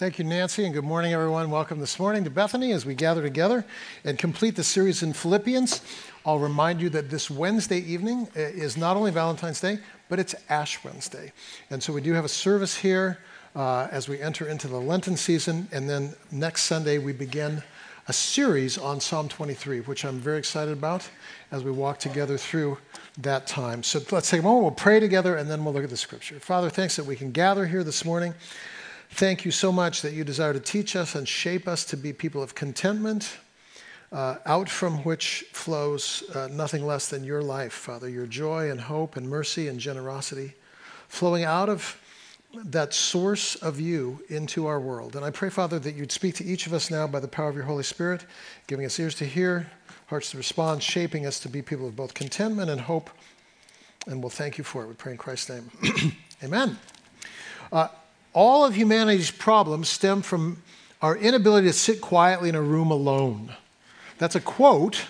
Thank you, Nancy, and good morning, everyone. Welcome this morning to Bethany as we gather together and complete the series in Philippians. I'll remind you that this Wednesday evening uh, is not only Valentine's Day, but it's Ash Wednesday. And so we do have a service here uh, as we enter into the Lenten season, and then next Sunday we begin a series on Psalm 23, which I'm very excited about as we walk together through that time. So let's take a moment, we'll pray together, and then we'll look at the scripture. Father, thanks that we can gather here this morning. Thank you so much that you desire to teach us and shape us to be people of contentment, uh, out from which flows uh, nothing less than your life, Father, your joy and hope and mercy and generosity, flowing out of that source of you into our world. And I pray, Father, that you'd speak to each of us now by the power of your Holy Spirit, giving us ears to hear, hearts to respond, shaping us to be people of both contentment and hope. And we'll thank you for it. We pray in Christ's name. Amen. Uh, all of humanity's problems stem from our inability to sit quietly in a room alone. That's a quote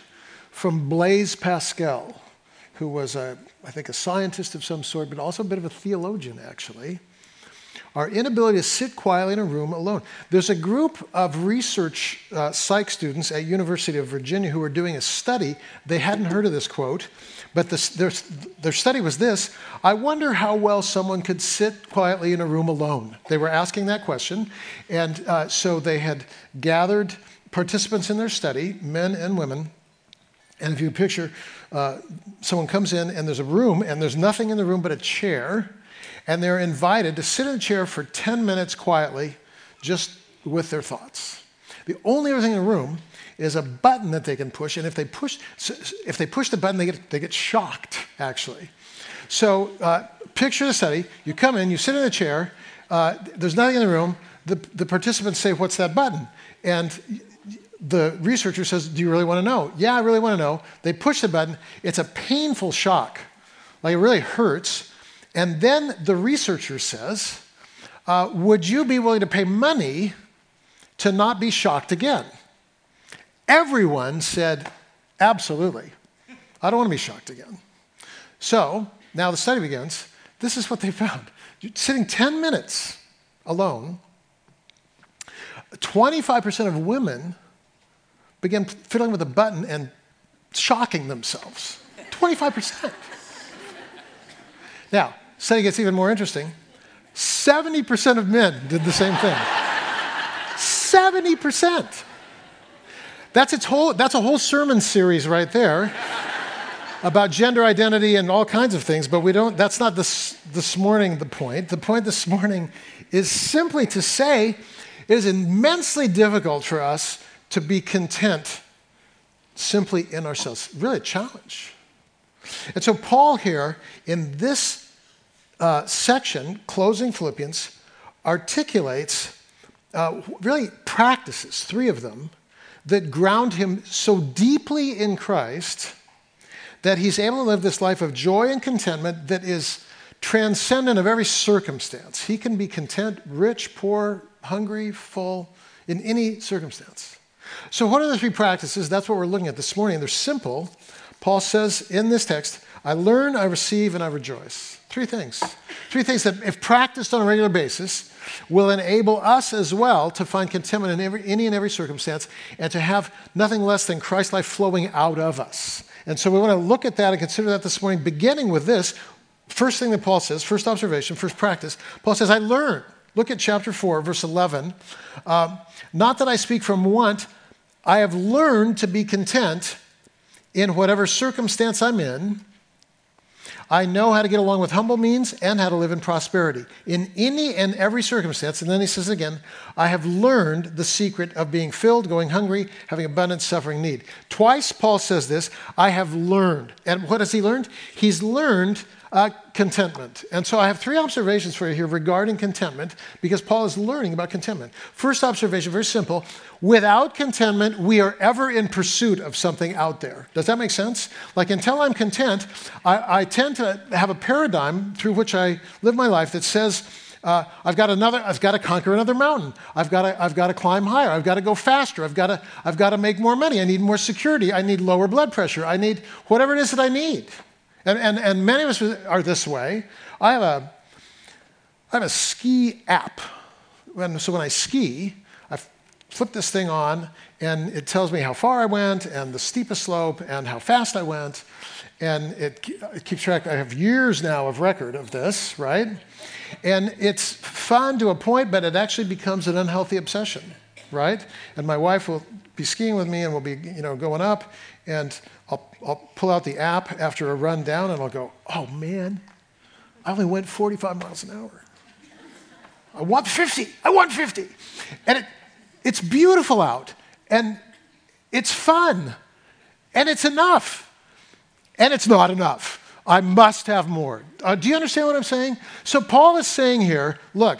from Blaise Pascal, who was, a, I think, a scientist of some sort, but also a bit of a theologian, actually our inability to sit quietly in a room alone. There's a group of research uh, psych students at University of Virginia who were doing a study. They hadn't heard of this quote, but this, their, their study was this I wonder how well someone could sit quietly in a room alone. They were asking that question, and uh, so they had gathered participants in their study, men and women. And if you picture, uh, someone comes in and there's a room, and there's nothing in the room but a chair and they're invited to sit in a chair for 10 minutes quietly, just with their thoughts. The only other thing in the room is a button that they can push, and if they push, if they push the button, they get, they get shocked, actually. So uh, picture the study. You come in, you sit in a chair, uh, there's nothing in the room, the, the participants say, What's that button? And the researcher says, Do you really want to know? Yeah, I really want to know. They push the button, it's a painful shock. Like it really hurts. And then the researcher says, uh, Would you be willing to pay money to not be shocked again? Everyone said, Absolutely. I don't want to be shocked again. So now the study begins. This is what they found. sitting 10 minutes alone, 25% of women began fiddling with a button and shocking themselves. 25%. Now, study gets even more interesting. 70% of men did the same thing. 70%. That's, its whole, that's a whole sermon series right there about gender identity and all kinds of things, but we don't, that's not this, this morning the point. The point this morning is simply to say it is immensely difficult for us to be content simply in ourselves. Really a challenge. And so, Paul here in this uh, section, closing Philippians, articulates uh, really practices, three of them, that ground him so deeply in Christ that he's able to live this life of joy and contentment that is transcendent of every circumstance. He can be content, rich, poor, hungry, full, in any circumstance. So, what are the three practices? That's what we're looking at this morning. They're simple. Paul says in this text, I learn, I receive, and I rejoice. Three things. Three things that, if practiced on a regular basis, will enable us as well to find contentment in every, any and every circumstance and to have nothing less than Christ life flowing out of us. And so we want to look at that and consider that this morning, beginning with this. First thing that Paul says, first observation, first practice, Paul says, I learn. Look at chapter 4, verse 11. Um, Not that I speak from want, I have learned to be content in whatever circumstance I'm in I know how to get along with humble means and how to live in prosperity in any and every circumstance. And then he says again, I have learned the secret of being filled, going hungry, having abundance, suffering need. Twice Paul says this I have learned. And what has he learned? He's learned uh, contentment. And so I have three observations for you here regarding contentment because Paul is learning about contentment. First observation, very simple. Without contentment, we are ever in pursuit of something out there. Does that make sense? Like until I'm content, I, I tend to have a paradigm through which I live my life that says, uh, I've got another, I've got to conquer another mountain. I've got to, I've got to climb higher. I've got to go faster. I've got to, I've got to make more money. I need more security. I need lower blood pressure. I need whatever it is that I need. And, and, and many of us are this way. I have a, I have a ski app when, so when I ski, I flip this thing on and it tells me how far I went and the steepest slope and how fast I went. And it, it keeps track. I have years now of record of this, right? And it's fun to a point, but it actually becomes an unhealthy obsession, right? And my wife will be skiing with me and we'll be, you know, going up and I'll, I'll pull out the app after a run down and I'll go, oh man, I only went 45 miles an hour. I want 50. I want 50. And it, it's beautiful out and it's fun and it's enough. And it's not enough. I must have more. Uh, do you understand what I'm saying? So, Paul is saying here look,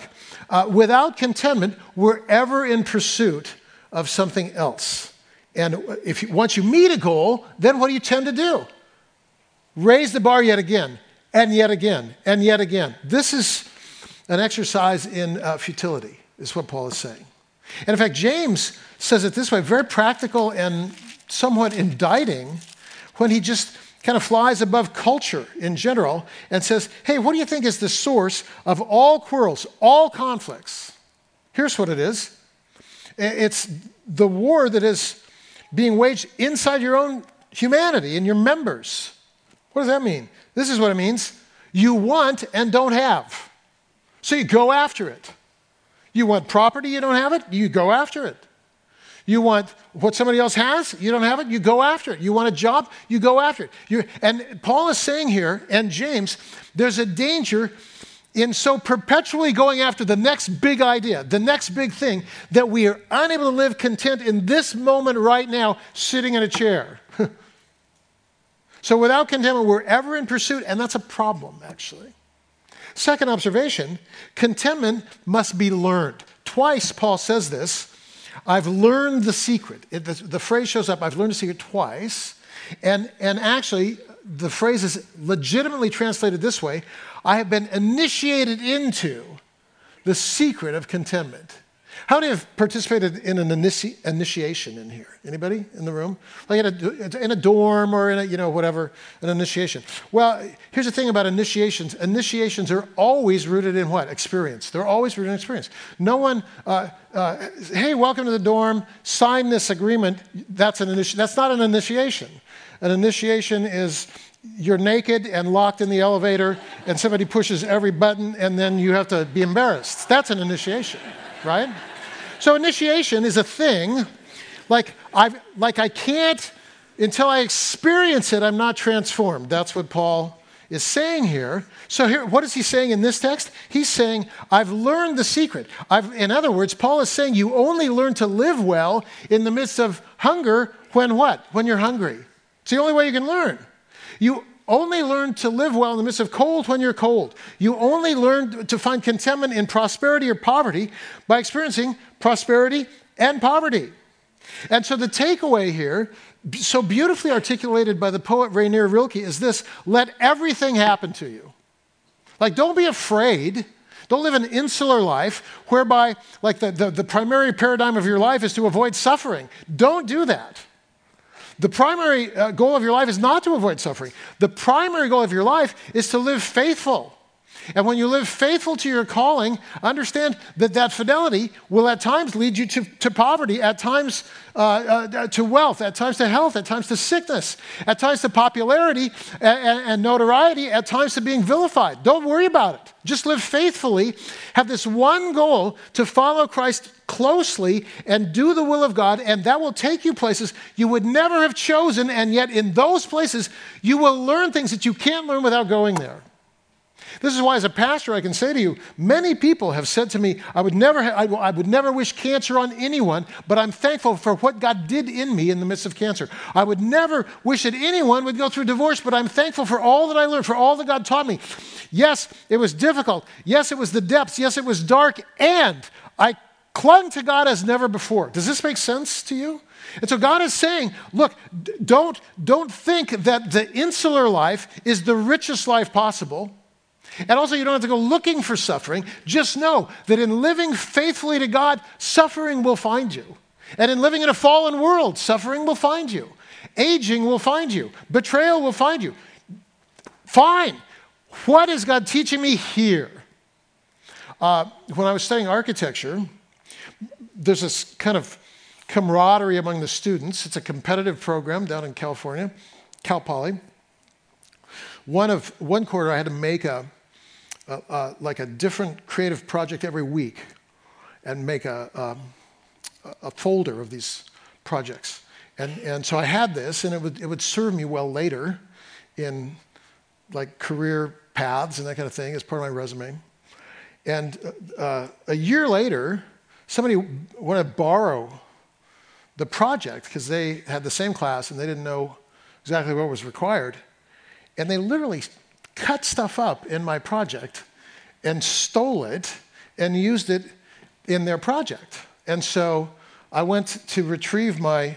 uh, without contentment, we're ever in pursuit of something else. And if you, once you meet a goal, then what do you tend to do? Raise the bar yet again, and yet again, and yet again. This is an exercise in uh, futility, is what Paul is saying. And in fact, James says it this way very practical and somewhat indicting when he just kind of flies above culture in general and says, hey, what do you think is the source of all quarrels, all conflicts? Here's what it is it's the war that is being waged inside your own humanity and your members. What does that mean? This is what it means you want and don't have. So you go after it. You want property, you don't have it, you go after it. You want what somebody else has, you don't have it, you go after it. You want a job, you go after it. you and Paul is saying here, and James, there's a danger in so perpetually going after the next big idea, the next big thing, that we are unable to live content in this moment right now, sitting in a chair. so without contentment, we're ever in pursuit, and that's a problem, actually. Second observation contentment must be learned. Twice, Paul says this I've learned the secret. It, the, the phrase shows up, I've learned the secret twice. And, and actually, the phrase is legitimately translated this way I have been initiated into the secret of contentment. How many have participated in an initi- initiation in here? Anybody in the room? Like in a, in a dorm or in a, you know, whatever, an initiation. Well, here's the thing about initiations. Initiations are always rooted in what? Experience. They're always rooted in experience. No one, uh, uh, hey, welcome to the dorm, sign this agreement. That's, an initi- that's not an initiation. An initiation is you're naked and locked in the elevator and somebody pushes every button and then you have to be embarrassed. That's an initiation, right? So initiation is a thing like I like I can't until I experience it I'm not transformed. That's what Paul is saying here. So here what is he saying in this text? He's saying I've learned the secret. I've, in other words, Paul is saying you only learn to live well in the midst of hunger when what? When you're hungry. It's the only way you can learn. You only learn to live well in the midst of cold when you're cold. You only learn to find contentment in prosperity or poverty by experiencing prosperity and poverty. And so the takeaway here, so beautifully articulated by the poet Rainer Rilke, is this let everything happen to you. Like, don't be afraid. Don't live an insular life whereby, like, the, the, the primary paradigm of your life is to avoid suffering. Don't do that. The primary uh, goal of your life is not to avoid suffering. The primary goal of your life is to live faithful. And when you live faithful to your calling, understand that that fidelity will at times lead you to, to poverty, at times uh, uh, to wealth, at times to health, at times to sickness, at times to popularity and, and notoriety, at times to being vilified. Don't worry about it. Just live faithfully. Have this one goal to follow Christ closely and do the will of God, and that will take you places you would never have chosen. And yet, in those places, you will learn things that you can't learn without going there. This is why, as a pastor, I can say to you, many people have said to me, I would never, ha- I would never wish cancer on anyone, but I'm thankful for what God did in me in the midst of cancer. I would never wish that anyone would go through divorce, but I'm thankful for all that I learned, for all that God taught me. Yes, it was difficult. Yes, it was the depths. Yes, it was dark. And I clung to God as never before. Does this make sense to you? And so God is saying, look, don't, don't think that the insular life is the richest life possible. And also, you don't have to go looking for suffering. Just know that in living faithfully to God, suffering will find you. And in living in a fallen world, suffering will find you. Aging will find you. Betrayal will find you. Fine. What is God teaching me here? uh, when I was studying architecture, there's this kind of camaraderie among the students. It's a competitive program down in California, Cal Poly. One of one quarter, I had to make a, a, a like a different creative project every week, and make a, um, a folder of these projects. And, and so I had this, and it would, it would serve me well later in like career paths and that kind of thing as part of my resume. And uh, a year later, somebody wanted to borrow the project because they had the same class and they didn't know exactly what was required. And they literally cut stuff up in my project and stole it and used it in their project. And so I went to retrieve my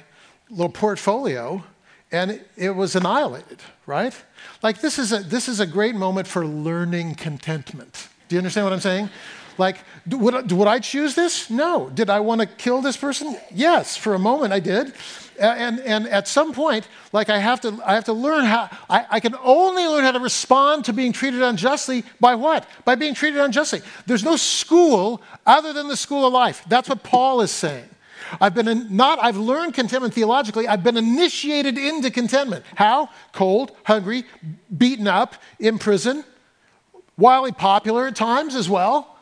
little portfolio and it was annihilated, right? Like this is a, this is a great moment for learning contentment. Do you understand what I'm saying? Like, would, would I choose this? No. Did I want to kill this person? Yes, for a moment I did. And, and at some point, like I have to, I have to learn how, I, I can only learn how to respond to being treated unjustly by what? By being treated unjustly. There's no school other than the school of life. That's what Paul is saying. I've been in, not, I've learned contentment theologically. I've been initiated into contentment. How? Cold, hungry, beaten up, in prison, wildly popular at times as well,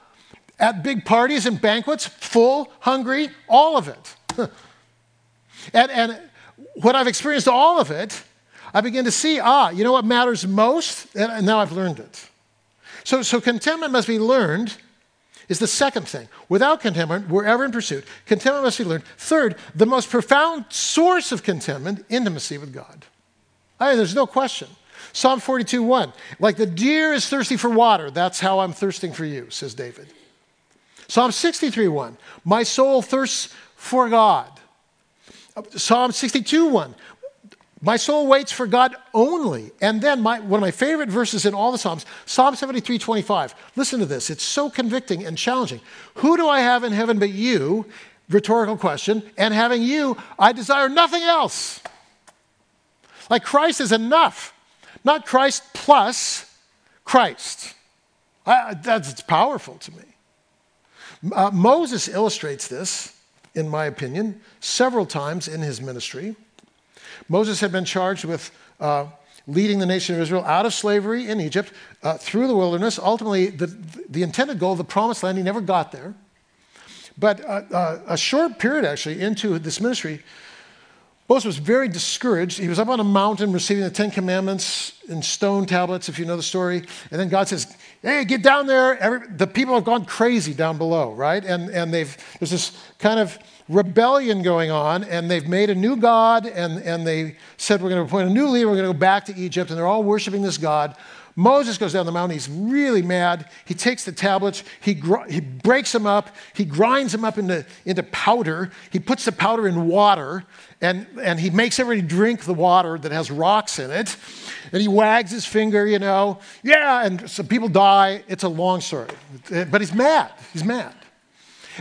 at big parties and banquets, full, hungry, all of it. and, and when I've experienced all of it, I begin to see, ah, you know what matters most? And now I've learned it. So, so contentment must be learned is the second thing. Without contentment, we're ever in pursuit. Contentment must be learned. Third, the most profound source of contentment, intimacy with God. I mean, there's no question. Psalm 42 1. Like the deer is thirsty for water, that's how I'm thirsting for you, says David. Psalm 63 1. My soul thirsts for God. Psalm 62 1. My soul waits for God only. And then my, one of my favorite verses in all the Psalms, Psalm 73 25. Listen to this. It's so convicting and challenging. Who do I have in heaven but you? Rhetorical question. And having you, I desire nothing else. Like Christ is enough, not Christ plus Christ. I, that's powerful to me. Uh, Moses illustrates this, in my opinion, several times in his ministry. Moses had been charged with uh, leading the nation of Israel out of slavery in Egypt uh, through the wilderness. Ultimately, the, the intended goal, the promised land, he never got there. But uh, uh, a short period, actually, into this ministry, Moses was very discouraged. He was up on a mountain receiving the Ten Commandments in stone tablets, if you know the story. And then God says, Hey, get down there. Every, the people have gone crazy down below, right? And, and they've, there's this kind of rebellion going on, and they've made a new God, and, and they said, We're going to appoint a new leader, we're going to go back to Egypt, and they're all worshiping this God. Moses goes down the mountain. He's really mad. He takes the tablets, he, gr- he breaks them up, he grinds them up into, into powder. He puts the powder in water, and, and he makes everybody drink the water that has rocks in it. And he wags his finger, you know, yeah, and some people die. It's a long story. But he's mad. He's mad.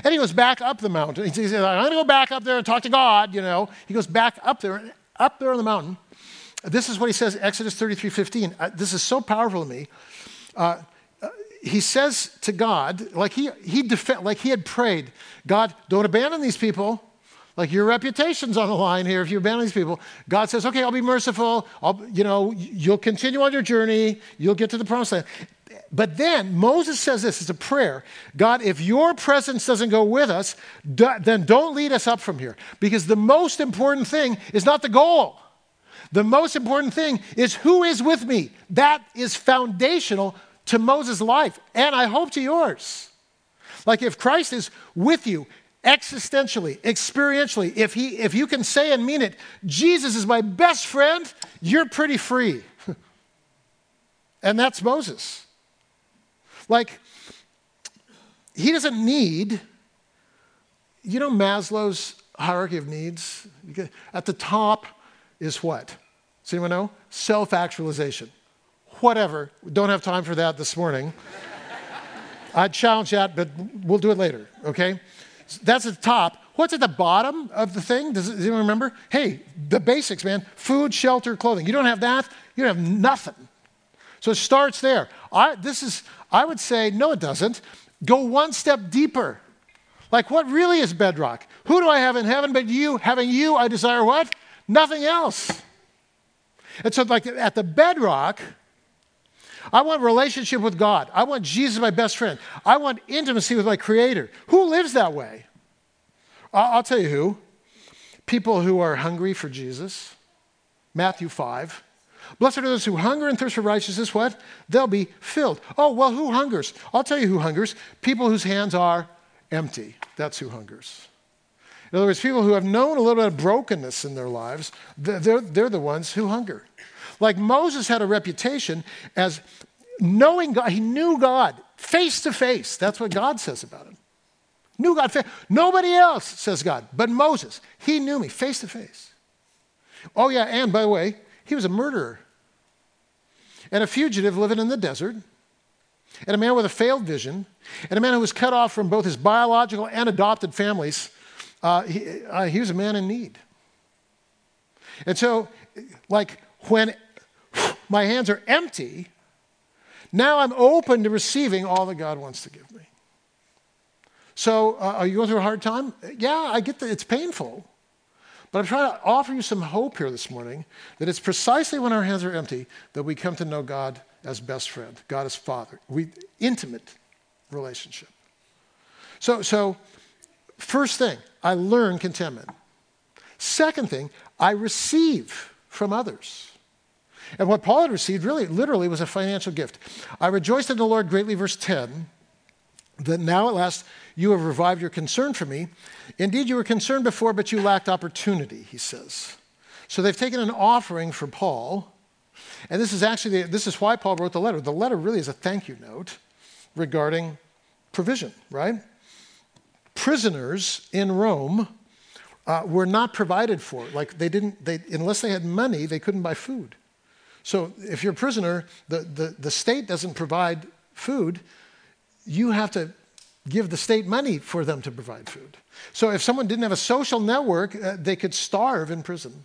And he goes back up the mountain. He says, I'm going to go back up there and talk to God, you know. He goes back up there, up there on the mountain. This is what he says, Exodus 33 15. Uh, this is so powerful to me. Uh, uh, he says to God, like he, he def- like he had prayed, God, don't abandon these people. Like your reputation's on the line here if you abandon these people. God says, okay, I'll be merciful. I'll, you know, you'll continue on your journey. You'll get to the promised land. But then Moses says this it's a prayer God, if your presence doesn't go with us, then don't lead us up from here. Because the most important thing is not the goal. The most important thing is who is with me. That is foundational to Moses' life, and I hope to yours. Like if Christ is with you existentially, experientially, if, he, if you can say and mean it, Jesus is my best friend, you're pretty free. and that's Moses. Like, he doesn't need, you know, Maslow's hierarchy of needs? At the top is what? Does anyone know? Self actualization. Whatever. We don't have time for that this morning. I'd challenge that, but we'll do it later, okay? That's at the top. What's at the bottom of the thing? Does, does anyone remember? Hey, the basics, man food, shelter, clothing. You don't have that, you don't have nothing. So it starts there. I, this is, I would say, no, it doesn't. go one step deeper. Like, what really is bedrock? Who do I have in heaven but you? Having you, I desire what? Nothing else. And so, like, at the bedrock, I want relationship with God. I want Jesus, my best friend. I want intimacy with my Creator. Who lives that way? I'll tell you who. People who are hungry for Jesus. Matthew 5. Blessed are those who hunger and thirst for righteousness. What? They'll be filled. Oh, well, who hungers? I'll tell you who hungers. People whose hands are empty. That's who hungers. In other words, people who have known a little bit of brokenness in their lives, they're, they're the ones who hunger. Like Moses had a reputation as knowing God, he knew God face to face. That's what God says about him. Knew God. face. Nobody else, says God, but Moses. He knew me face to face. Oh, yeah, and by the way, he was a murderer and a fugitive living in the desert and a man with a failed vision, and a man who was cut off from both his biological and adopted families, uh, he, uh, he was a man in need. And so, like, when my hands are empty, now I'm open to receiving all that God wants to give me. So, uh, are you going through a hard time? Yeah, I get that it's painful. But I'm trying to offer you some hope here this morning that it's precisely when our hands are empty that we come to know God as best friend, God as Father. We intimate relationship. So, so first thing, I learn contentment. Second thing, I receive from others. And what Paul had received really, literally, was a financial gift. I rejoiced in the Lord greatly, verse 10, that now at last you have revived your concern for me. Indeed, you were concerned before, but you lacked opportunity, he says. So they've taken an offering for Paul and this is actually, this is why Paul wrote the letter. The letter really is a thank you note regarding provision, right? Prisoners in Rome uh, were not provided for. Like they didn't, they, unless they had money, they couldn't buy food. So if you're a prisoner, the, the, the state doesn't provide food, you have to give the state money for them to provide food. So if someone didn't have a social network, uh, they could starve in prison.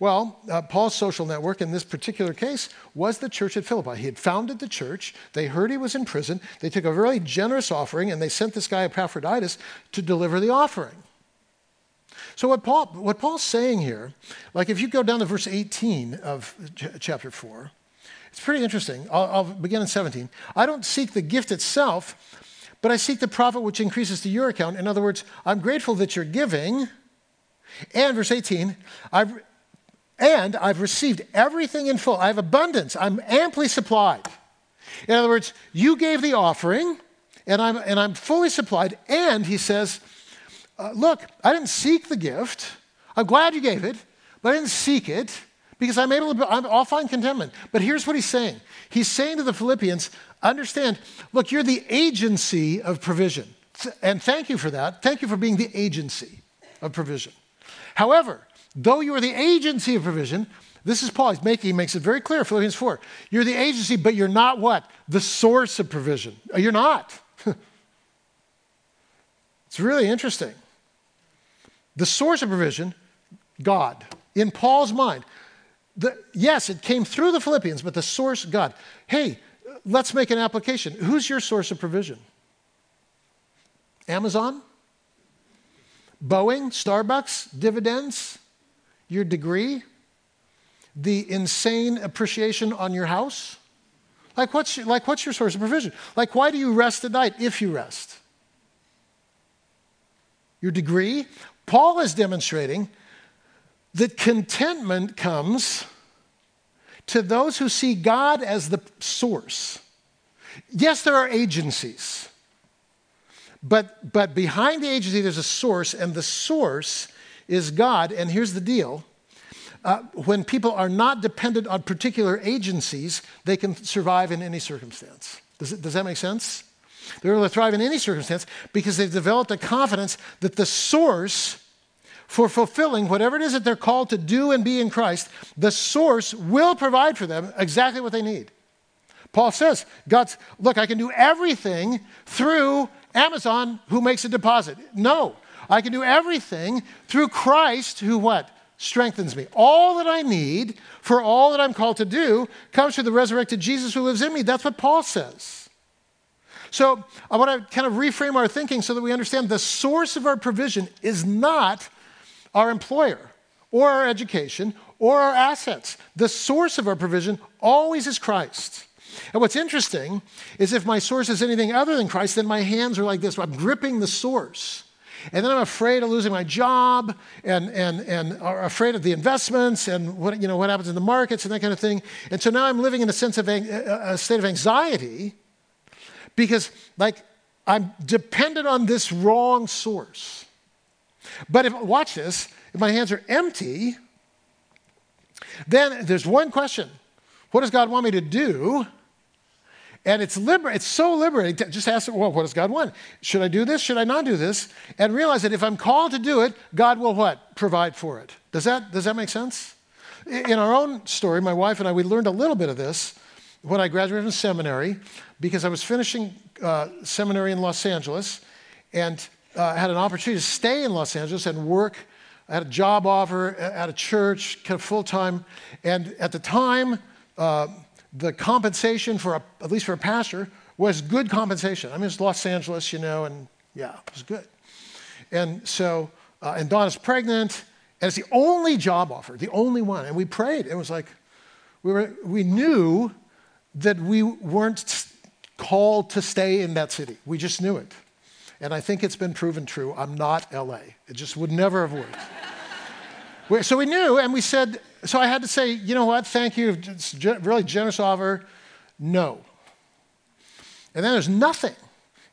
Well, uh, Paul's social network in this particular case was the church at Philippi. He had founded the church. They heard he was in prison. They took a very generous offering and they sent this guy Epaphroditus to deliver the offering. So, what, Paul, what Paul's saying here, like if you go down to verse 18 of ch- chapter 4, it's pretty interesting. I'll, I'll begin in 17. I don't seek the gift itself, but I seek the profit which increases to your account. In other words, I'm grateful that you're giving. And verse 18, I've, and I've received everything in full. I have abundance. I'm amply supplied. In other words, you gave the offering, and I'm, and I'm fully supplied. And he says, uh, Look, I didn't seek the gift. I'm glad you gave it, but I didn't seek it because I'm able to, I'm, I'll find contentment. But here's what he's saying He's saying to the Philippians, understand, look, you're the agency of provision. And thank you for that. Thank you for being the agency of provision. However, Though you are the agency of provision, this is Paul. He's making, he makes it very clear, Philippians 4. You're the agency, but you're not what? The source of provision. Uh, you're not. it's really interesting. The source of provision, God. In Paul's mind, the, yes, it came through the Philippians, but the source, God. Hey, let's make an application. Who's your source of provision? Amazon? Boeing? Starbucks? Dividends? your degree, the insane appreciation on your house? Like what's, your, like, what's your source of provision? Like, why do you rest at night if you rest? Your degree? Paul is demonstrating that contentment comes to those who see God as the source. Yes, there are agencies, but, but behind the agency, there's a source, and the source is God. And here's the deal uh, when people are not dependent on particular agencies, they can survive in any circumstance. Does, it, does that make sense? They're able to thrive in any circumstance because they've developed a confidence that the source for fulfilling whatever it is that they're called to do and be in Christ, the source will provide for them exactly what they need. Paul says, God's, look, I can do everything through Amazon who makes a deposit. No, I can do everything through Christ who what? Strengthens me. All that I need for all that I'm called to do comes through the resurrected Jesus who lives in me. That's what Paul says. So I want to kind of reframe our thinking so that we understand the source of our provision is not our employer or our education or our assets. The source of our provision always is Christ. And what's interesting is if my source is anything other than Christ, then my hands are like this. I'm gripping the source. And then I'm afraid of losing my job and, and, and afraid of the investments and what, you know, what happens in the markets and that kind of thing. And so now I'm living in a sense of a state of anxiety because, like, I'm dependent on this wrong source. But if, watch this, if my hands are empty, then there's one question What does God want me to do? And it's, liber- it's so liberating just ask, well, what does God want? Should I do this? Should I not do this? And realize that if I'm called to do it, God will what? Provide for it. Does that, does that make sense? In our own story, my wife and I, we learned a little bit of this when I graduated from seminary because I was finishing uh, seminary in Los Angeles and uh, had an opportunity to stay in Los Angeles and work. I had a job offer at a church, kind of full time. And at the time, uh, the compensation for, a, at least for a pastor, was good compensation. I mean, it's Los Angeles, you know, and yeah, it was good. And so, uh, and Donna's pregnant, and it's the only job offer, the only one. And we prayed. It was like, we, were, we knew that we weren't called to stay in that city. We just knew it. And I think it's been proven true. I'm not LA. It just would never have worked. so we knew, and we said, so I had to say, you know what, thank you, really generous offer. No. And then there's nothing.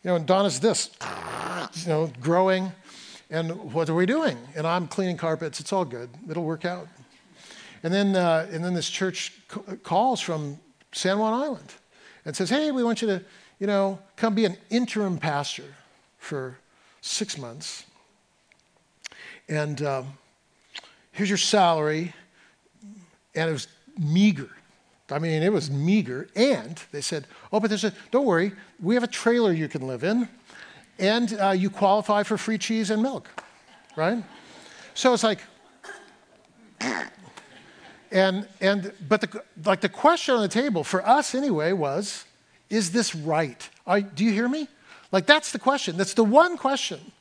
You know, and Donna's this, you know, growing. And what are we doing? And I'm cleaning carpets. It's all good. It'll work out. And then, uh, and then this church calls from San Juan Island and says, hey, we want you to, you know, come be an interim pastor for six months. And um, here's your salary and it was meager. I mean, it was meager. And they said, oh, but there's a, don't worry, we have a trailer you can live in, and uh, you qualify for free cheese and milk, right? So it's like, and, and, but the, like the question on the table for us anyway was, is this right? I, do you hear me? Like that's the question. That's the one question.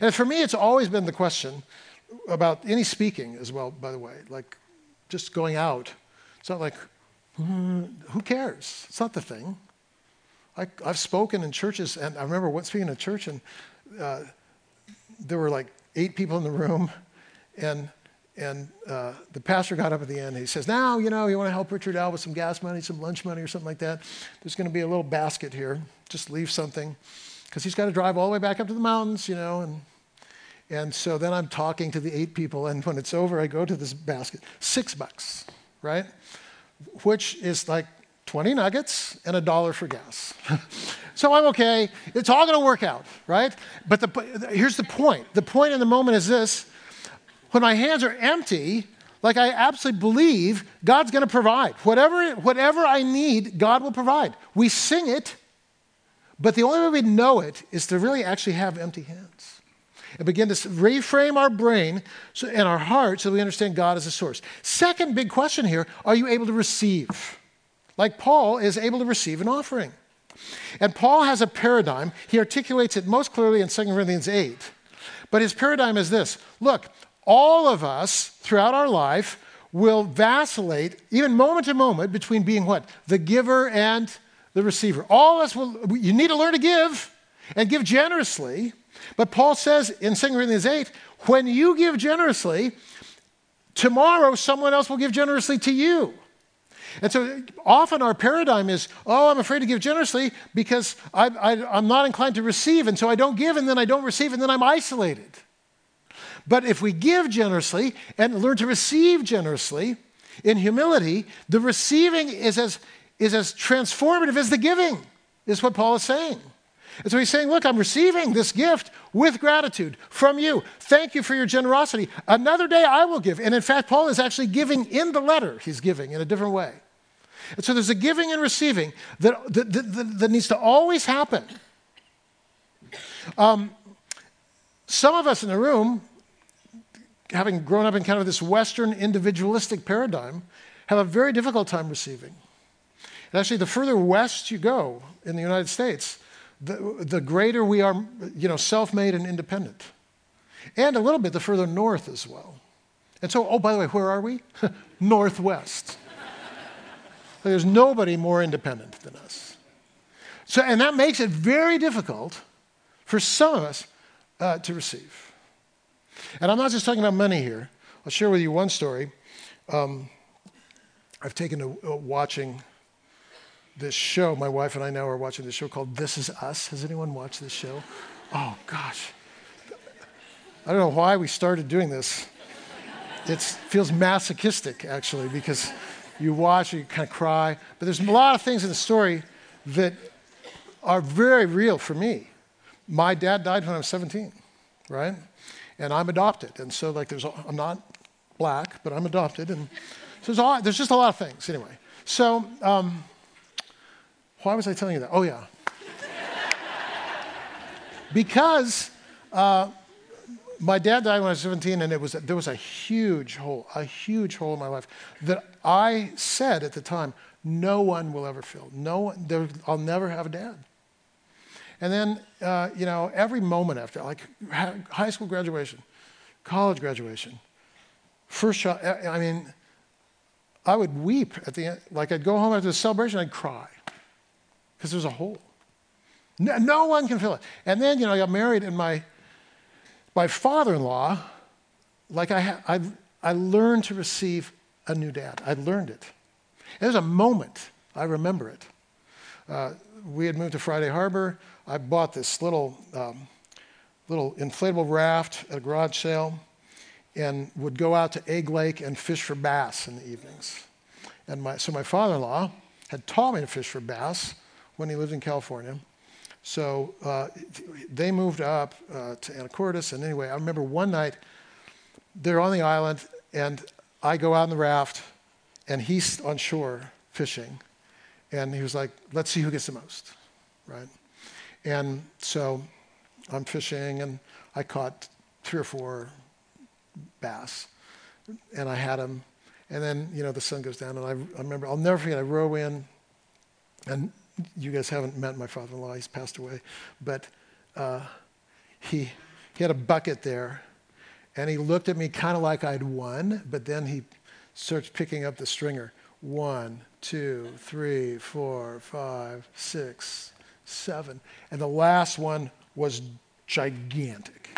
And for me, it's always been the question about any speaking as well, by the way. Like, just going out. It's not like, mm, who cares? It's not the thing. I, have spoken in churches, and I remember once speaking in a church, and uh, there were like eight people in the room, and and uh, the pastor got up at the end. He says, "Now, you know, you want to help Richard out with some gas money, some lunch money, or something like that. There's going to be a little basket here. Just leave something, because he's got to drive all the way back up to the mountains, you know, and and so then I'm talking to the eight people, and when it's over, I go to this basket. Six bucks, right? Which is like 20 nuggets and a dollar for gas. so I'm okay. It's all going to work out, right? But the, here's the point the point in the moment is this when my hands are empty, like I absolutely believe God's going to provide. Whatever, whatever I need, God will provide. We sing it, but the only way we know it is to really actually have empty hands and begin to reframe our brain and our heart so we understand God as a source. Second big question here are you able to receive? Like Paul is able to receive an offering. And Paul has a paradigm. He articulates it most clearly in 2 Corinthians 8. But his paradigm is this look, all of us throughout our life will vacillate, even moment to moment, between being what? The giver and the receiver. All of us will, you need to learn to give and give generously. But Paul says in 2 Corinthians 8, when you give generously, tomorrow someone else will give generously to you. And so often our paradigm is, oh, I'm afraid to give generously because I, am not inclined to receive, and so I don't give, and then I don't receive, and then I'm isolated. But if we give generously and learn to receive generously in humility, the receiving is as, is as transformative as the giving, is what Paul is saying. And so he's saying, Look, I'm receiving this gift with gratitude from you. Thank you for your generosity. Another day I will give. And in fact, Paul is actually giving in the letter, he's giving in a different way. And so there's a giving and receiving that, that, that, that needs to always happen. Um, some of us in the room, having grown up in kind of this Western individualistic paradigm, have a very difficult time receiving. And actually, the further west you go in the United States, the, the greater we are, you know, self made and independent. And a little bit the further north as well. And so, oh, by the way, where are we? Northwest. There's nobody more independent than us. So, and that makes it very difficult for some of us uh, to receive. And I'm not just talking about money here. I'll share with you one story. Um, I've taken to watching this show. My wife and I now are watching this show called This Is Us. Has anyone watched this show? Oh, gosh. I don't know why we started doing this. It feels masochistic, actually, because you watch and you kind of cry. But there's a lot of things in the story that are very real for me. My dad died when I was 17, right? And I'm adopted. And so, like, there's, I'm not black, but I'm adopted. And so there's, lot, there's just a lot of things, anyway. So, um, why was I telling you that? Oh, yeah. because uh, my dad died when I was 17, and it was, there was a huge hole, a huge hole in my life that I said at the time, no one will ever fill. No one, there, I'll never have a dad. And then, uh, you know, every moment after, like high school graduation, college graduation, first shot, I mean, I would weep at the end. Like I'd go home after the celebration, I'd cry because there's a hole. No, no, one can fill it. And then, you know, I got married, and my my father-in-law, like I, I, I learned to receive a new dad. I learned it. There's a moment, I remember it. Uh, we had moved to Friday Harbor. I bought this little, um, little inflatable raft at a garage sale and would go out to Egg Lake and fish for bass in the evenings. And my, so my father-in-law had taught me to fish for bass when he lived in California. So uh, they moved up uh, to Anacortes. And anyway, I remember one night they're on the island, and I go out in the raft, and he's on shore fishing. And he was like, let's see who gets the most, right? And so I'm fishing, and I caught three or four bass, and I had them. And then, you know, the sun goes down, and I, I remember, I'll never forget, I row in, and you guys haven't met my father in law, he's passed away. But uh, he, he had a bucket there, and he looked at me kind of like I'd won, but then he starts picking up the stringer. One, two, three, four, five, six, seven. And the last one was gigantic.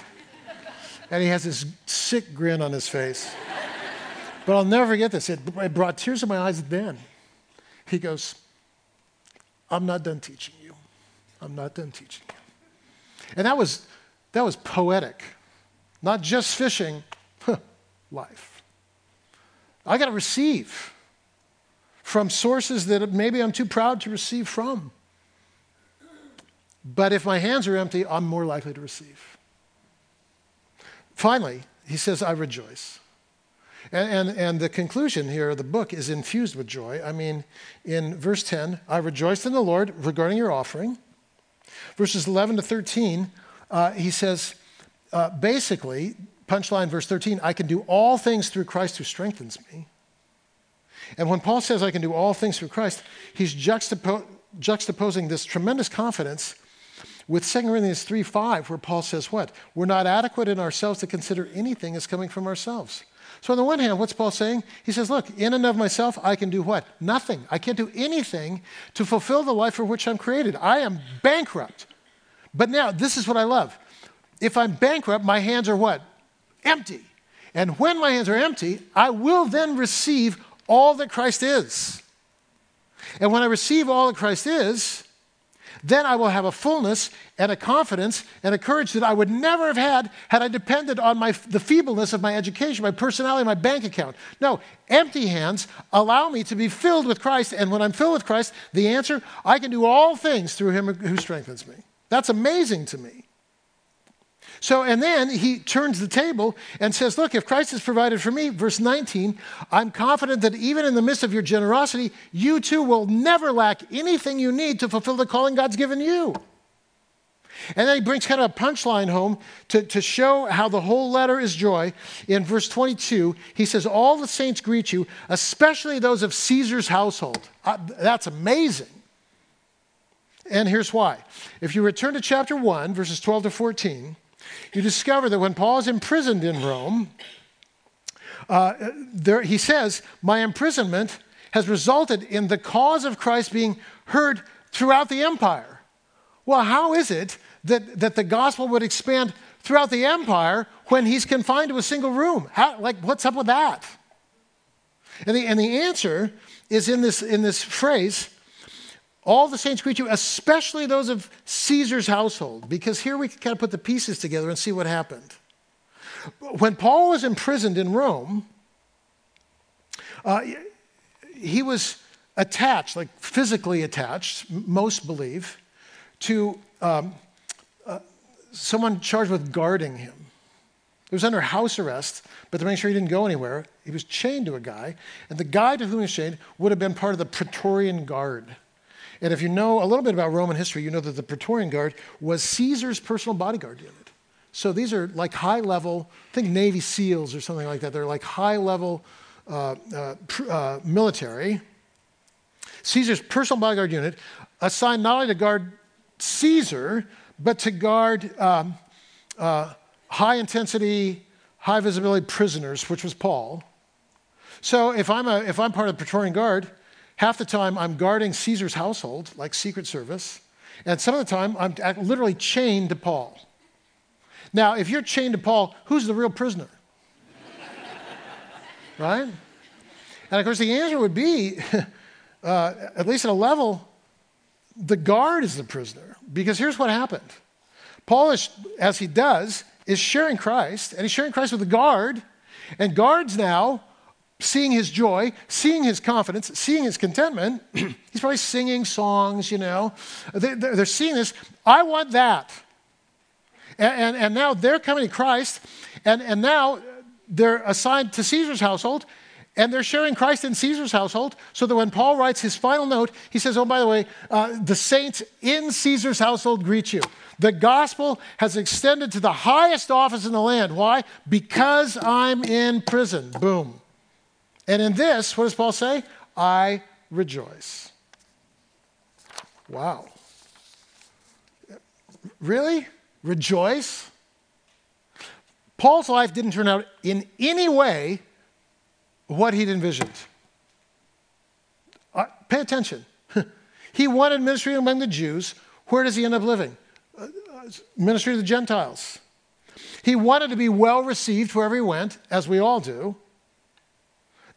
and he has this sick grin on his face. But I'll never forget this. It, it brought tears to my eyes then. He goes, I'm not done teaching you. I'm not done teaching you. And that was, that was poetic. Not just fishing, life. I got to receive from sources that maybe I'm too proud to receive from. But if my hands are empty, I'm more likely to receive. Finally, he says, I rejoice. And, and, and, the conclusion here of the book is infused with joy. I mean, in verse 10, I rejoiced in the Lord regarding your offering. Verses 11 to 13, uh, he says, uh, basically, punchline verse 13, I can do all things through Christ who strengthens me. And when Paul says I can do all things through Christ, he's juxtapo- juxtaposing this tremendous confidence with 2 Corinthians 3 5, where Paul says, What? We're not adequate in ourselves to consider anything as coming from ourselves. So, on the one hand, what's Paul saying? He says, Look, in and of myself, I can do what? Nothing. I can't do anything to fulfill the life for which I'm created. I am bankrupt. But now, this is what I love. If I'm bankrupt, my hands are what? Empty. And when my hands are empty, I will then receive all that Christ is. And when I receive all that Christ is, then I will have a fullness and a confidence and a courage that I would never have had had I depended on my, the feebleness of my education, my personality, my bank account. No, empty hands allow me to be filled with Christ. And when I'm filled with Christ, the answer, I can do all things through him who strengthens me. That's amazing to me. So, and then he turns the table and says, Look, if Christ has provided for me, verse 19, I'm confident that even in the midst of your generosity, you too will never lack anything you need to fulfill the calling God's given you. And then he brings kind of a punchline home to, to show how the whole letter is joy. In verse 22, he says, All the saints greet you, especially those of Caesar's household. Uh, that's amazing. And here's why. If you return to chapter 1, verses 12 to 14, you discover that when Paul is imprisoned in Rome, uh, there, he says, My imprisonment has resulted in the cause of Christ being heard throughout the empire. Well, how is it that, that the gospel would expand throughout the empire when he's confined to a single room? How, like, what's up with that? And the, and the answer is in this, in this phrase all the saints greet you, especially those of Caesar's household, because here we can kind of put the pieces together and see what happened. When Paul was imprisoned in Rome, uh, he was attached, like physically attached, most believe, to um, uh, someone charged with guarding him. He was under house arrest, but to make sure he didn't go anywhere, he was chained to a guy, and the guy to whom he was chained would have been part of the Praetorian Guard. And if you know a little bit about Roman history, you know that the Praetorian Guard was Caesar's personal bodyguard unit. So these are like high level, I think Navy SEALs or something like that. They're like high level uh, uh, uh, military. Caesar's personal bodyguard unit assigned not only to guard Caesar, but to guard um, uh, high intensity, high visibility prisoners, which was Paul. So if I'm, a, if I'm part of the Praetorian Guard, Half the time, I'm guarding Caesar's household, like Secret Service, and some of the time, I'm literally chained to Paul. Now, if you're chained to Paul, who's the real prisoner? right? And of course, the answer would be, uh, at least at a level, the guard is the prisoner. Because here's what happened Paul, is, as he does, is sharing Christ, and he's sharing Christ with the guard, and guards now seeing his joy, seeing his confidence, seeing his contentment. he's probably singing songs, you know. They, are seeing this. I want that. And, and, and, now they're coming to Christ, and, and now they're assigned to Caesar's household, and they're sharing Christ in Caesar's household, so that when Paul writes his final note, he says, Oh, by the way, uh, the saints in Caesar's household greet you. The gospel has extended to the highest office in the land. Why? Because I'm in prison. Boom. And in this, what does Paul say? I rejoice. Wow. Really? Rejoice? Paul's life didn't turn out in any way what he'd envisioned. Uh, pay attention. he wanted ministry among the Jews. Where does he end up living? Uh, uh, ministry to the Gentiles. He wanted to be well received wherever he went, as we all do.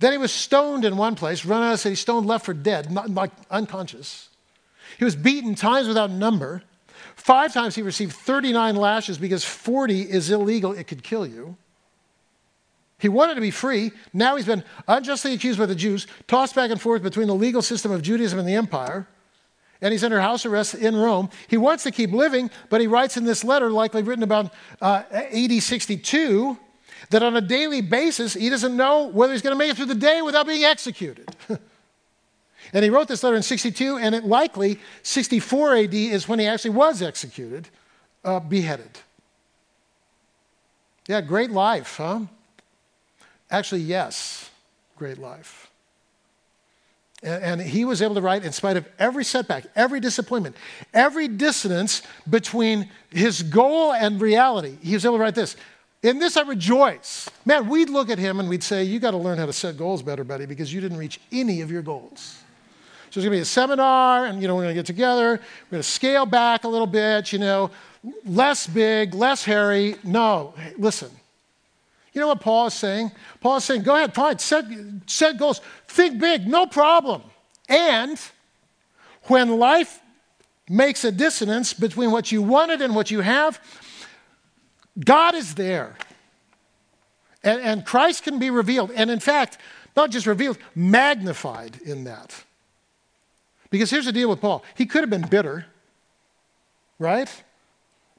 Then he was stoned in one place, run out of the city, stoned, left for dead, not, like unconscious. He was beaten times without number. Five times he received 39 lashes because 40 is illegal, it could kill you. He wanted to be free. Now he's been unjustly accused by the Jews, tossed back and forth between the legal system of Judaism and the empire, and he's under house arrest in Rome. He wants to keep living, but he writes in this letter, likely written about uh, AD 62, that on a daily basis, he doesn't know whether he's going to make it through the day without being executed. and he wrote this letter in 62, and it likely 64 AD is when he actually was executed, uh, beheaded. Yeah, great life, huh? Actually, yes, great life. And, and he was able to write, in spite of every setback, every disappointment, every dissonance between his goal and reality, he was able to write this in this I rejoice. Man, we'd look at him and we'd say, You got to learn how to set goals better, buddy, because you didn't reach any of your goals. So there's going to be a seminar, and you know, we're going to get together. We're going to scale back a little bit, you know, less big, less hairy. No, hey, listen. You know what Paul is saying? Paul is saying, go ahead, fine, set, set goals. Think big, no problem. And when life makes a dissonance between what you wanted and what you have, God is there. And, and Christ can be revealed. And in fact, not just revealed, magnified in that. Because here's the deal with Paul he could have been bitter, right?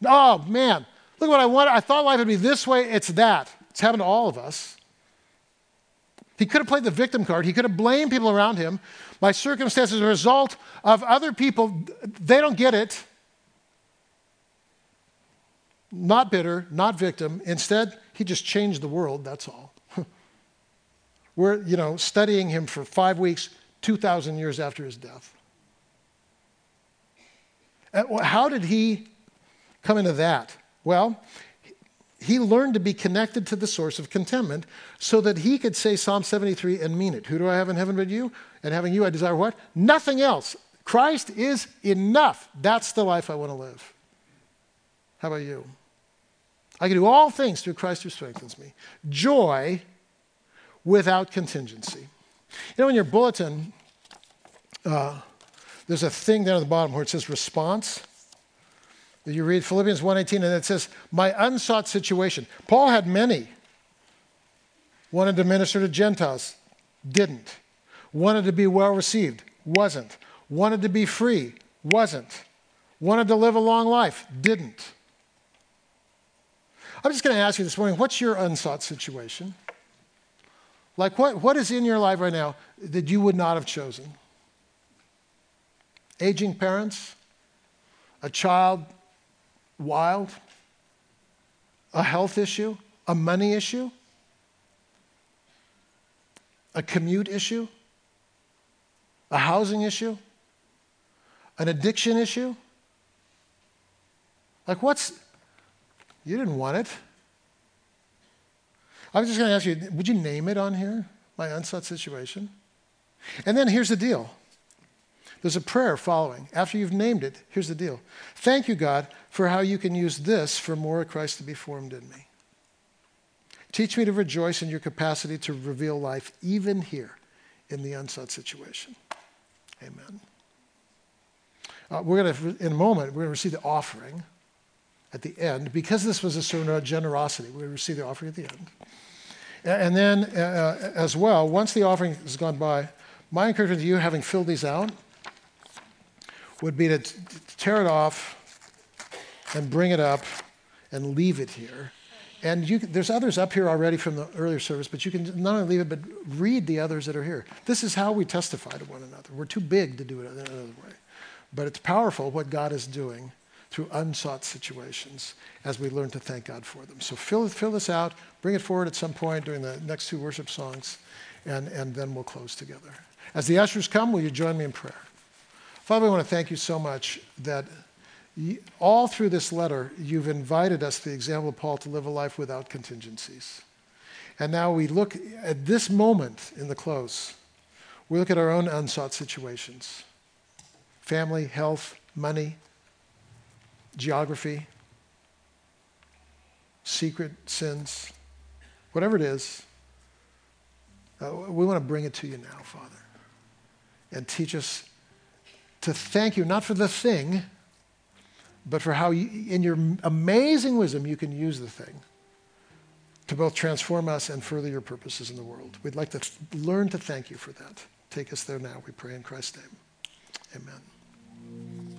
Oh, man, look what I wanted. I thought life would be this way. It's that. It's happened to all of us. He could have played the victim card. He could have blamed people around him. My circumstances as a result of other people, they don't get it not bitter, not victim. Instead, he just changed the world, that's all. We're, you know, studying him for five weeks, 2,000 years after his death. How did he come into that? Well, he learned to be connected to the source of contentment so that he could say Psalm 73 and mean it. Who do I have in heaven but you? And having you, I desire what? Nothing else. Christ is enough. That's the life I want to live. How about you? I can do all things through Christ who strengthens me. Joy without contingency. You know, in your bulletin, uh, there's a thing down at the bottom where it says response. You read Philippians 1:18 and it says, "My unsought situation." Paul had many. Wanted to minister to Gentiles, didn't. Wanted to be well received, wasn't. Wanted to be free, wasn't. Wanted to live a long life, didn't. I'm just going to ask you this morning what's your unsought situation? Like, what, what is in your life right now that you would not have chosen? Aging parents? A child wild? A health issue? A money issue? A commute issue? A housing issue? An addiction issue? Like, what's, you didn't want it. I was just going to ask you, would you name it on here? My unsought situation? And then here's the deal there's a prayer following. After you've named it, here's the deal. Thank you, God, for how you can use this for more of Christ to be formed in me. Teach me to rejoice in your capacity to reveal life even here in the unsought situation. Amen. Uh, we're going to, in a moment, we're going to receive the offering at the end. Because this was a sermon generosity, we receive the offering at the end. And then, uh, uh, as well, once the offering has gone by, my encouragement to you, having filled these out, would be to t- tear it off and bring it up and leave it here. And you, there's others up here already from the earlier service, but you can not only leave it, but read the others that are here. This is how we testify to one another. We're too big to do it another way. But it's powerful what God is doing through unsought situations as we learn to thank God for them. So fill, fill this out, bring it forward at some point during the next two worship songs, and, and then we'll close together. As the ushers come, will you join me in prayer? Father, I want to thank you so much that all through this letter, you've invited us, the example of Paul, to live a life without contingencies. And now we look at this moment in the close, we look at our own unsought situations family, health, money, geography, secret sins, whatever it is. Uh, we want to bring it to you now, Father, and teach us to thank you, not for the thing, but for how, you, in your amazing wisdom, you can use the thing to both transform us and further your purposes in the world. We'd like to th- learn to thank you for that. Take us there now, we pray in Christ's name. Amen.